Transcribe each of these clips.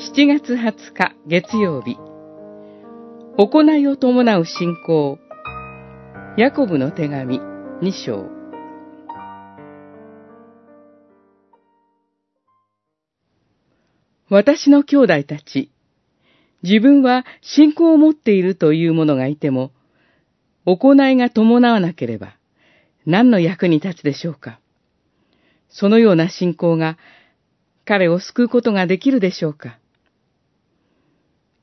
7月20日月曜日行いを伴う信仰ヤコブの手紙2章私の兄弟たち、自分は信仰を持っているという者がいても、行いが伴わなければ、何の役に立つでしょうか。そのような信仰が彼を救うことができるでしょうか。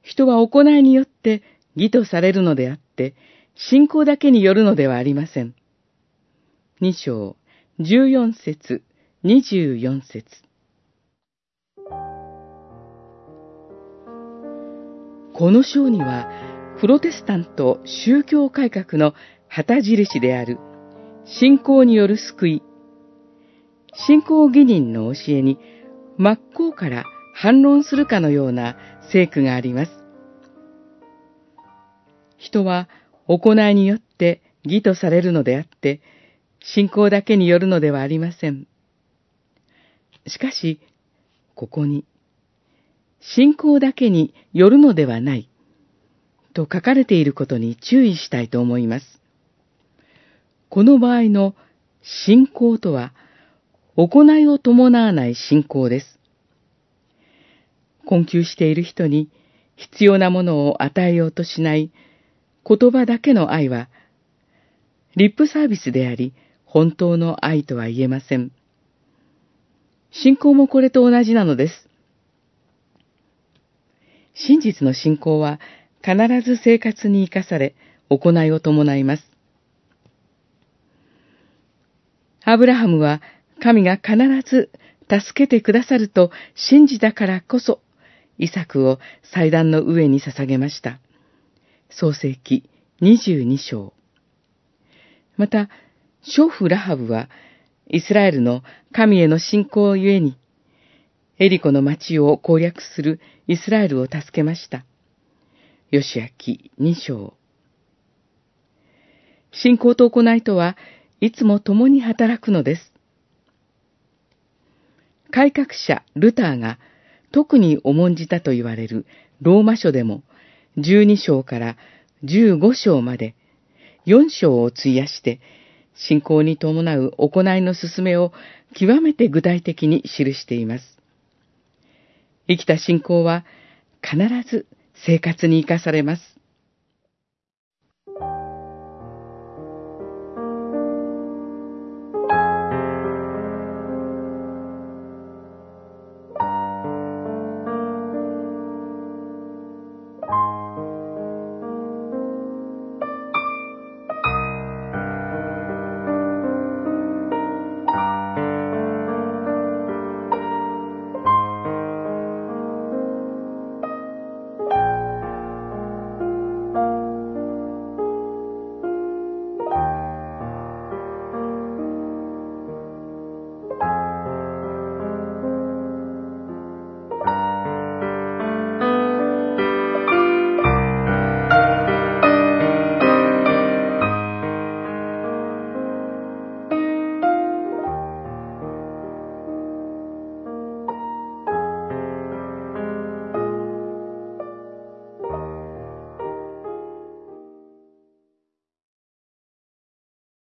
人は行いによって義とされるのであって、信仰だけによるのではありません。二章、十四節、二十四節。この章には、プロテスタント宗教改革の旗印である、信仰による救い、信仰義人の教えに真っ向から反論するかのような聖句があります。人は行いによって義とされるのであって、信仰だけによるのではありません。しかし、ここに、信仰だけによるのではない、と書かれていることに注意したいと思います。この場合の信仰とは、行いを伴わない信仰です。困窮している人に必要なものを与えようとしない言葉だけの愛は、リップサービスであり、本当の愛とは言えません。信仰もこれと同じなのです。真実の信仰は必ず生活に生かされ、行いを伴います。アブラハムは神が必ず助けてくださると信じたからこそ、イサクを祭壇の上に捧げました。創世記22章。また、娼婦ラハブは、イスラエルの神への信仰ゆえに、エリコの町を攻略するイスラエルを助けました。ヨシア記2章。信仰と行いとはいつも共に働くのです。改革者ルターが特に重んじたと言われるローマ書でも12章から15章まで4章を費やして信仰に伴う行いの進めを極めて具体的に記しています。生きた信仰は必ず生活に生かされます。